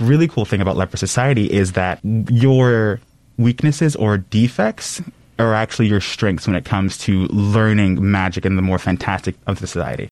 really cool thing about leopard society is that your weaknesses or defects are actually your strengths when it comes to learning magic and the more fantastic of the society.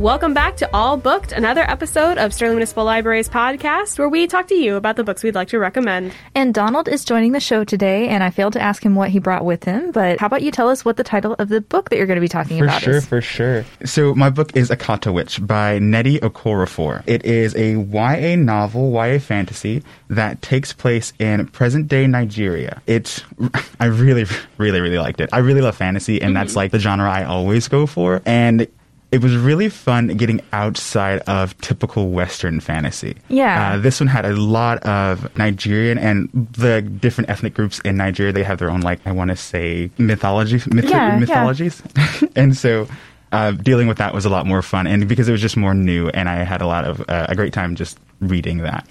Welcome back to All Booked, another episode of Sterling Municipal Library's podcast where we talk to you about the books we'd like to recommend. And Donald is joining the show today, and I failed to ask him what he brought with him, but how about you tell us what the title of the book that you're going to be talking For about sure, is? for sure. For sure. So my book is Akata Witch by Nnedi Okorafor. It is a YA novel, YA fantasy that takes place in present day Nigeria. It's I really, really, really liked it. I really love fantasy, and that's mm-hmm. like the genre I always go for. And it was really fun getting outside of typical Western fantasy. Yeah. Uh, this one had a lot of Nigerian and the different ethnic groups in Nigeria. They have their own, like, I want to say, mythology, myth- Yeah, yeah. mythologies. and so uh, dealing with that was a lot more fun. And because it was just more new, and I had a lot of uh, a great time just reading that.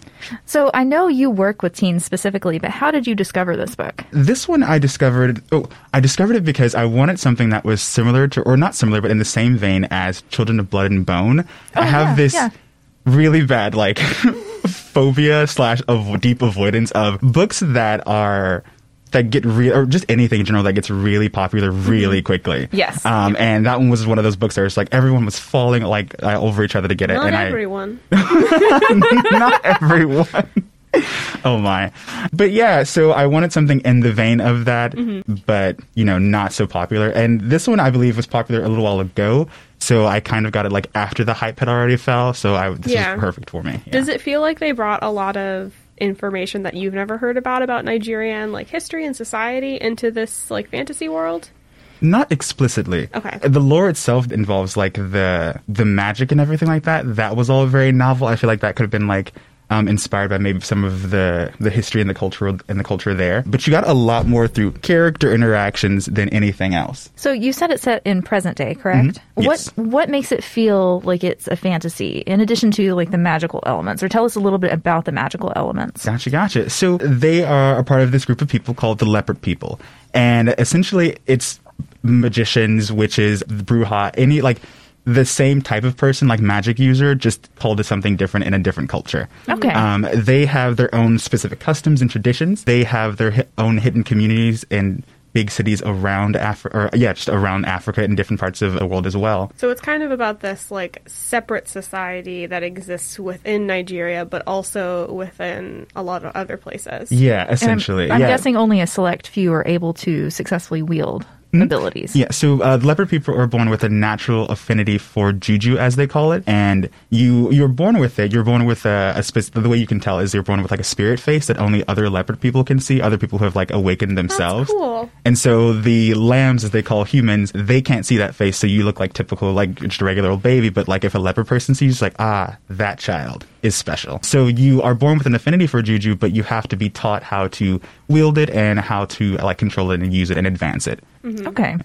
So I know you work with teens specifically, but how did you discover this book? This one I discovered. Oh, I discovered it because I wanted something that was similar to, or not similar, but in the same vein as Children of Blood and Bone. I have Oh, yeah, this yeah. really bad like phobia slash of deep avoidance of books that are that get real or just anything in general that gets really popular really quickly. Mm-hmm. Yes. Um, and that one was one of those books that was like everyone was falling like uh, over each other to get it, Not and everyone. I not everyone. oh my. But yeah, so I wanted something in the vein of that, Mm-hmm. but you know, not so popular. And this one I believe was popular a little while ago. So I kind of got it like after the hype had already fell. So I this Yeah. was perfect for me. Yeah. Does it feel like they brought a lot of information that you've never heard about about Nigerian like history and society into this like fantasy world? Not explicitly. Okay. The lore itself involves like the the magic and everything like that. That was all very novel. I feel like that could have been like um, inspired by maybe some of the the history and the culture and the culture there. But you got a lot more through character interactions than anything else. So you said it's set in present day, correct? Mhm. Yes. What what makes it feel like it's a fantasy in addition to like the magical elements? Or tell us a little bit about the magical elements. Gotcha, gotcha. So they are a part of this group of people called the Leopard People, and essentially it's magicians, witches, bruja, any like the same type of person, like magic user, just called it something different in a different culture. Okay. Um, they have their own specific customs and traditions. They have their hi- own hidden communities in big cities around Africa, or yeah, just around Africa and different parts of the world as well. So it's kind of about this like separate society that exists within Nigeria, but also within a lot of other places. Yeah, And I'm- essentially. I'm, yeah. guessing only a select few are able to successfully wield abilities. Yeah, so uh, leopard people are born with a natural affinity for juju, as they call it, and you you're born with it. You're born with a, a the way you can tell is you're born with like a spirit face that only other leopard people can see. Other people who have like awakened themselves. cool. And so the lambs, as they call humans, they can't see that face, so you look like typical like just a regular old baby. But like if a leopard person sees, like ah, that child is special. So you are born with an affinity for juju, but you have to be taught how to wield it and how to like control it and use it and advance it. Mm-hmm. Okay.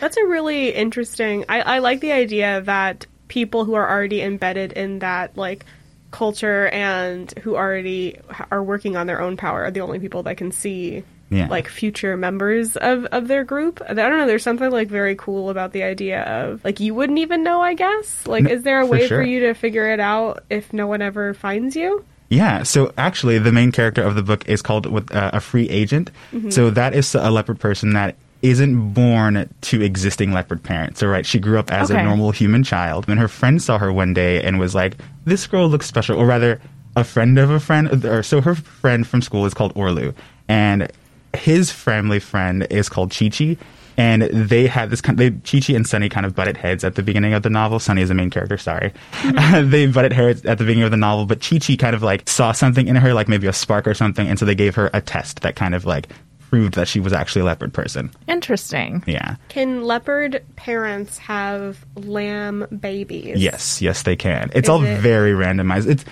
That's a really interesting. I, I like the idea that people who are already embedded in that like culture and who already are working on their own power are the only people that can see Yeah. like future members of of their group. I don't know. There's something like very cool about the idea of like you wouldn't even know. I guess like No, is there a for way sure. for you to figure it out if no one ever finds you? Yeah, so actually, the main character of the book is called with, uh, a free agent. So that is a leopard person that isn't born to existing leopard parents. So right, she grew up as Okay. a normal human child, and her friend saw her one day and was like, "This girl looks special," or rather, a friend of a friend. Or so her friend from school is called Orlu, and his family friend is called Chichi. And they had this kind. They Chichi and Sunny kind of butted heads at the beginning of the novel. Sunny is the main character. Sorry, mm-hmm. they butted heads at the beginning of the novel. But Chichi kind of like saw something in her, like maybe a spark or something, and so they gave her a test that kind of like proved that she was actually a leopard person. Interesting. Yeah. Can leopard parents have lamb babies? Yes. Yes, they can. It's Is all it- very randomized. It's.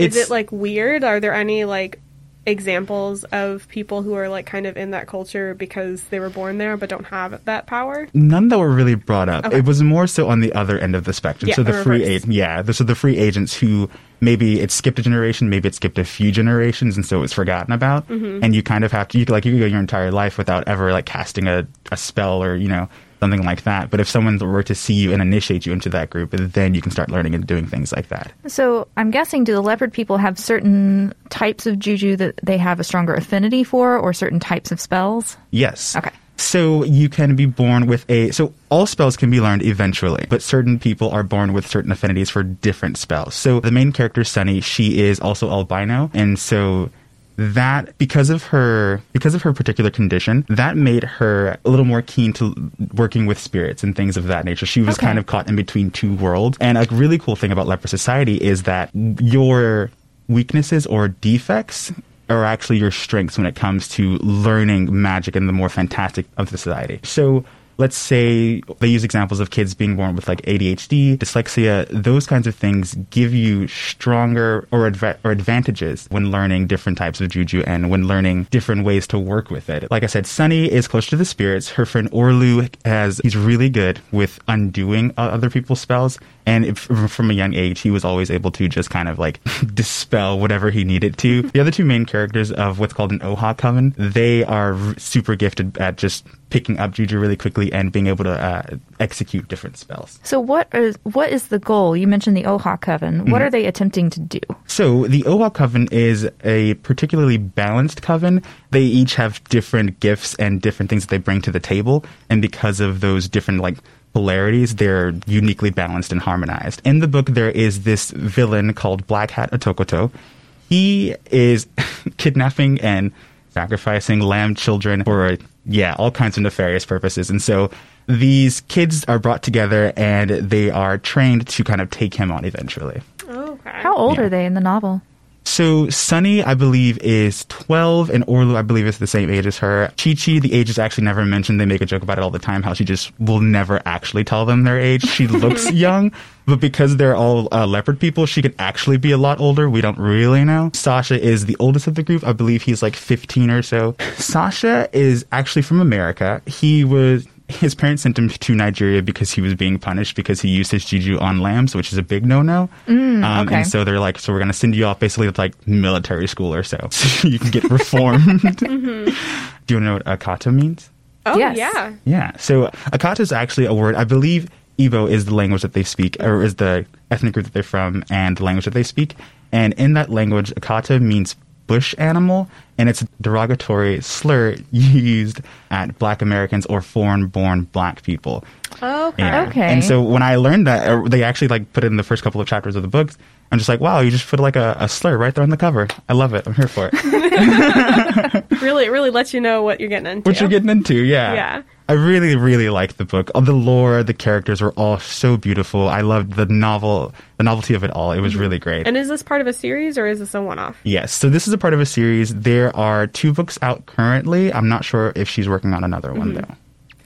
It's Is it like weird? Are there any like examples of people who are like kind of in that culture because they were born there but don't have that power? None that were really brought up. Okay. It was more so on the other end of the spectrum. Yeah, so the the free agent, yeah, the, so the free agents who maybe it skipped a generation, maybe it skipped a few generations, and so it was forgotten about. Mm-hmm. And you kind of have to, you like you could go your entire life without ever like casting a, a spell or you know something like that. But if someone were to see you and initiate you into that group, then you can start learning and doing things like that. So I'm guessing, do the leopard people have certain types of juju that they have a stronger affinity for, or certain types of spells? Yes. Okay. So you can be born with a so all spells can be learned eventually, but certain people are born with certain affinities for different spells. So the main character Sunny, she is also albino, and so that because of her because of her particular condition, that made her a little more keen to working with spirits and things of that nature. She was Okay. kind of caught in between two worlds. And a really cool thing about leopard society is that your weaknesses or defects are actually your strengths when it comes to learning magic and the more fantastic of the society. So let's say they use examples of kids being born with like ADHD, dyslexia, those kinds of things give you stronger or, adva- or advantages when learning different types of juju and when learning different ways to work with it. Like I said, Sunny is close to the spirits. Her friend Orlu has, he's really good with undoing uh, other people's spells. And if, from a young age, he was always able to just kind of like dispel whatever he needed to. The other two main characters of what's called an Oha Coven, they are super gifted at just picking up juju really quickly and being able to uh, execute different spells. So what is what is the goal? You mentioned the Oha Coven. What are they attempting to do? So the Oha Coven is a particularly balanced coven. They each have different gifts and different things that they bring to the table, and because of those different like polarities, they're uniquely balanced and harmonized. In the book, there is this villain called Black Hat Otokoto. He is kidnapping and sacrificing lamb children for yeah all kinds of nefarious purposes, and so these kids are brought together and they are trained to kind of take him on eventually. Okay. How old Yeah. are they in the novel? So Sunny, I believe, is 12, and Orlu, I believe, is the same age as her. Chichi, the age is actually never mentioned. They make a joke about it all the time, how she just will never actually tell them their age. She looks young, but because they're all uh, leopard people, she could actually be a lot older. We don't really know. Sasha is the oldest of the group. I believe he's like 15 or so. Sasha is actually from America. He was his parents sent him to Nigeria because he was being punished because he used his juju on lambs, which is a big no-no. um, okay. And so they're like, so we're going to send you off basically to like military school or so, so you can get reformed. Do you want to know what akata means? oh Yes. yeah. Yeah. So akata is actually a word. I believe Igbo is the language that they speak, or is the ethnic group that they're from, and the language that they speak. And in that language, akata means bush animal, and it's a derogatory slur used at Black Americans or foreign-born Black people. Okay. Yeah. Okay. And so when I learned that, uh, they actually like put it in the first couple of chapters of the books. I'm just like, wow, you just put like a, a slur right there on the cover. I love it. I'm here for it. Really, it really lets you know what you're getting into. what you're getting into, yeah. Yeah. I really, really liked the book. The lore, the characters were all so beautiful. I loved the novel, the novelty of it all. It was mm-hmm. really great. And is this part of a series or is this a one-off? yes, so this is a part of a series. There are two books out currently. I'm not sure if she's working on another one mm-hmm. though.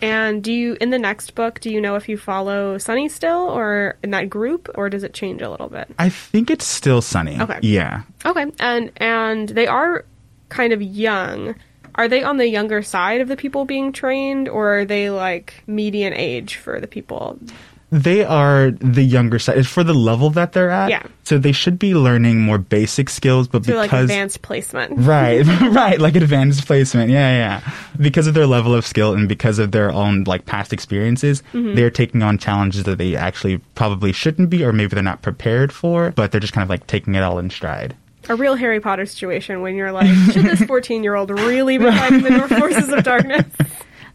And do you, in the next book, do you know if you follow Sunny still or in that group, or does it change a little bit? I think it's still sunny. Okay. Yeah. Okay, and and they are kind of young. Are they on the younger side of the people being trained, or are they like median age for the people? They are the younger side. It's for the level that they're at. Yeah. So they should be learning more basic skills, but So like because advanced placement. right, right, like advanced placement. Yeah, yeah. Because of their level of skill and because of their own like past experiences, Mm-hmm. they're taking on challenges that they actually probably shouldn't be, or maybe they're not prepared for. But they're just kind of like taking it all in stride. A real Harry Potter situation when you're like, should this 14 year old really be fighting the North forces of darkness?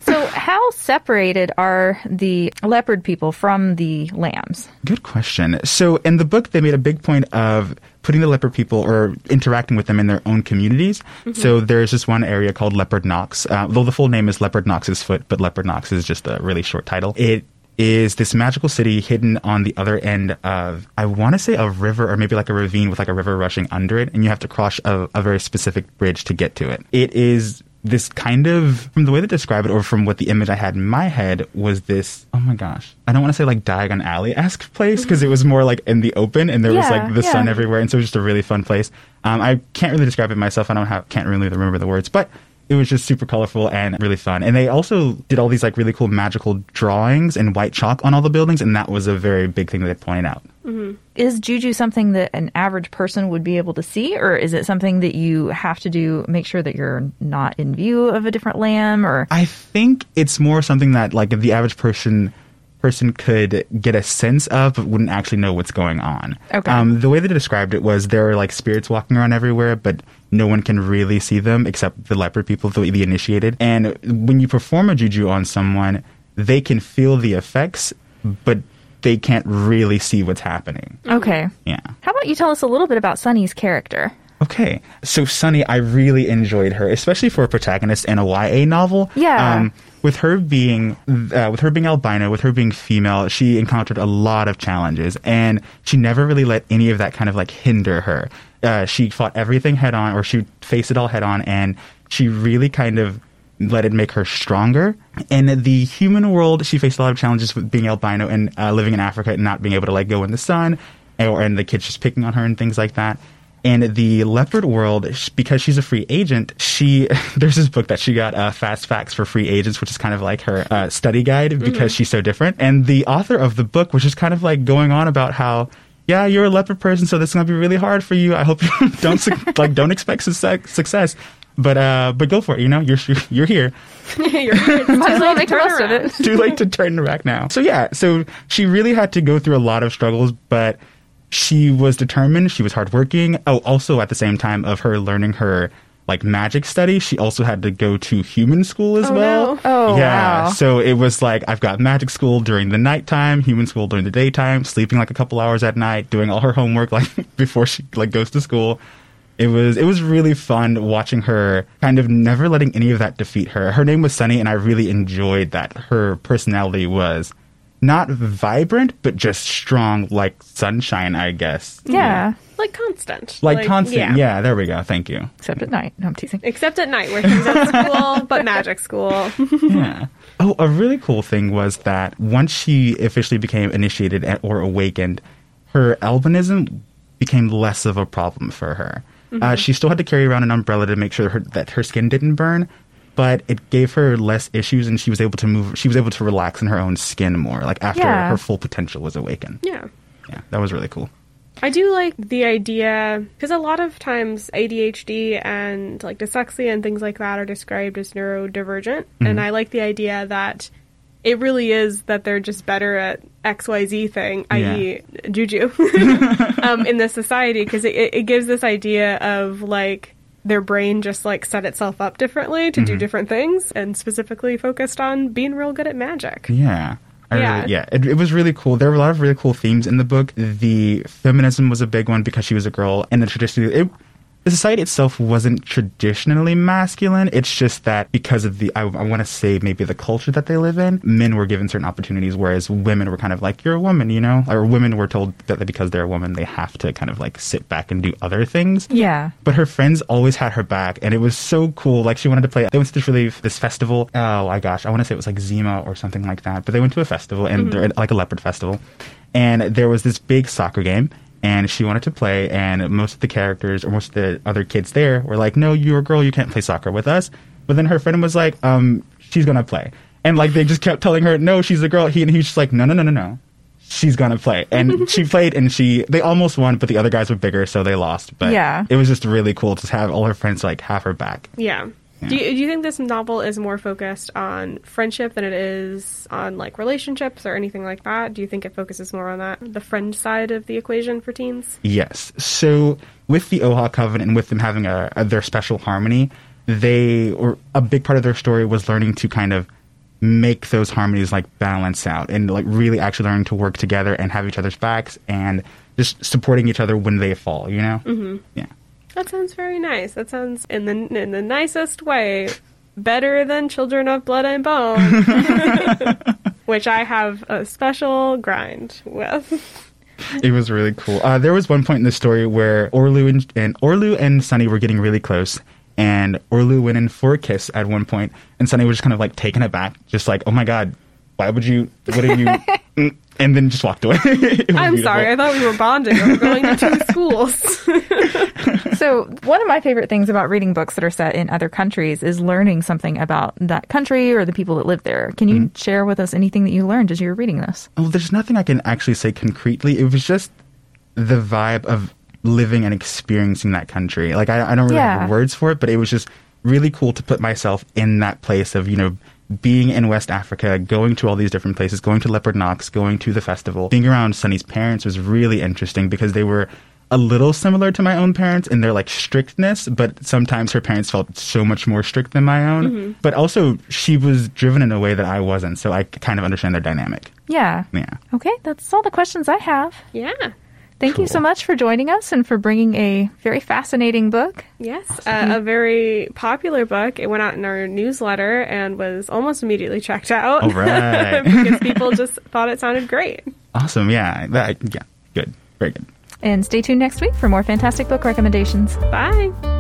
So how separated are the leopard people from the lambs? Good question. So in the book, they made a big point of putting the leopard people or interacting with them in their own communities. So there's this one area called Leopard Knocks, uh, though the full name is Leopard Knocks's Foot, but Leopard Knocks is just a really short title. It is this magical city hidden on the other end of, I want to say a river or maybe like a ravine with like a river rushing under it, and you have to cross a, a very specific bridge to get to it. It is this kind of from the way they describe it or from what the image I had in my head was this oh my gosh I don't want to say like Diagon Alley esque place because it was more like in the open and there was like the sun everywhere and so it was just a really fun place. Um, I can't really describe it myself. I don't have can't really remember the words but it was just super colorful and really fun. And they also did all these like really cool magical drawings and white chalk on all the buildings and that was a very big thing that they pointed out. Mm-hmm. Is juju something that an average person would be able to see, or is it something that you have to do? Make sure that you're not in view of a different lamb, or? I think it's more something that like the average person person could get a sense of but wouldn't actually know what's going on. Okay. Um, the way they described it was there are like spirits walking around everywhere, but no one can really see them except the leopard people, the, the initiated. And when you perform a juju on someone, they can feel the effects, but they can't really see what's happening. okay. Yeah. How about you tell us a little bit about Sunny's character? Okay, so Sunny, I really enjoyed her, especially for a protagonist in a YA novel. Yeah. Um, with her being, uh, with her being albino, with her being female, she encountered a lot of challenges, and she never really let any of that kind of like hinder her. Uh, she fought everything head on, or she faced it all head on, and she really kind of let it make her stronger. In the human world, she faced a lot of challenges with being albino and uh, living in Africa and not being able to like go in the sun, or and the kids just picking on her and things like that. In the leopard world, because she's a free agent, she there's this book that she got, uh, Fast Facts for Free Agents, which is kind of like her uh, study guide because she's so different. And the author of the book was just kind of like going on about how. Yeah, you're a leopard person, so this is gonna be really hard for you. I hope you don't suc- like don't expect success, success, but uh, but go for it. You know, you're you're here. You're, it's too late to make the turn around. too late to turn back now. So yeah, so she really had to go through a lot of struggles, but she was determined. She was hardworking. Oh, also at the same time of her learning her like magic study, she also had to go to human school as Oh, well. no. Oh, yeah. wow. So it was like I've got magic school during the nighttime, human school during the daytime, sleeping like a couple hours at night, doing all her homework like before she like goes to school. It was it was really fun watching her kind of never letting any of that defeat her. Her name was Sunny and I really enjoyed that. Her personality was not vibrant but just strong like sunshine, I guess. Yeah. Like constant. Like, constant. Yeah. there we go. Thank you. Except at night. No, I'm teasing. Except at night where she's at school, but magic school. yeah. Oh, a really cool thing was that once she officially became initiated at- or awakened, her albinism became less of a problem for her. Uh, she still had to carry around an umbrella to make sure her, that her skin didn't burn, but it gave her less issues, and she was able to move. She was able to relax in her own skin more, like after Yeah. her full potential was awakened. Yeah. Yeah, that was really cool. I do like the idea because a lot of times ADHD and like dyslexia and things like that are described as neurodivergent, and I like the idea that it really is that they're just better at XYZ thing, i.e., juju, um, in this society because it, it gives this idea of like their brain just like set itself up differently to do mm-hmm. different things and specifically focused on being real good at magic. Yeah. I Yeah. Really, yeah, it, it was really cool. There were a lot of really cool themes in the book. The feminism was a big one because she was a girl, and the traditionally, it, the society itself wasn't traditionally masculine. It's just that because of the, I, I want to say maybe the culture that they live in, men were given certain opportunities, whereas women were kind of like, you're a woman, you know? Or women were told that because they're a woman, they have to kind of like sit back and do other things. Yeah. But her friends always had her back, and it was so cool. Like she wanted to play. They went to this really this festival. Oh my gosh, I want to say it was like Zima or something like that. But they went to a festival, and mm-hmm. they're like a leopard festival, and there was this big soccer game. And she wanted to play, and most of the characters or most of the other kids there were like, "No, you're a girl. You can't play soccer with us." But then her friend was like, "Um, she's gonna play," and like they just kept telling her, "No, she's a girl." He and he's just like, "No, no, no, no, no." she's gonna play and she played and she they almost won but the other guys were bigger so they lost but Yeah. it was just really cool to have all her friends like have her back Yeah. Do you, do you think this novel is more focused on friendship than it is on like relationships or anything like that? Do you think it focuses more on that, the friend side of the equation for teens? yes so with the oha covenant and with them having a, a their special harmony they or a big part of their story was learning to kind of make those harmonies like balance out and like really actually learning to work together and have each other's backs and just supporting each other when they fall you know mm-hmm. yeah That sounds very nice. That sounds in the in the nicest way better than Children of Blood and Bone, which I have a special grind with. it was really cool. Uh, there was one point in the story where Orlu and, and Orlu and Sunny were getting really close, and Orlu went in for a kiss at one point, and Sunny was just kind of like taken aback, just like, "Oh my god, why would you? What did you?" And then just walked away. I'm beautiful. sorry. I thought we were bonding. We were going to two schools. so one of my favorite things about reading books that are set in other countries is learning something about that country or the people that live there. Can you mm-hmm. share with us anything that you learned as you were reading this? Well, there's nothing I can actually say concretely. It was just the vibe of living and experiencing that country. Like I, I don't really Yeah. have words for it, but it was just really cool to put myself in that place of you know being in West Africa, going to all these different places, going to Leopard Knocks, going to the festival, being around Sunny's parents was really interesting because they were a little similar to my own parents in their like strictness, but sometimes her parents felt so much more strict than my own. Mm-hmm. But also, she was driven in a way that I wasn't, so I kind of understand their dynamic. Yeah. Yeah. Okay, that's all the questions I have. yeah. Thank you so much for joining us and for bringing a very fascinating book. Yes, uh, a very popular book. It went out in our newsletter and was almost immediately checked out. All right. because people just thought it sounded great. Awesome. Yeah. That, yeah. Good. Very good. And stay tuned next week for more fantastic book recommendations. Bye.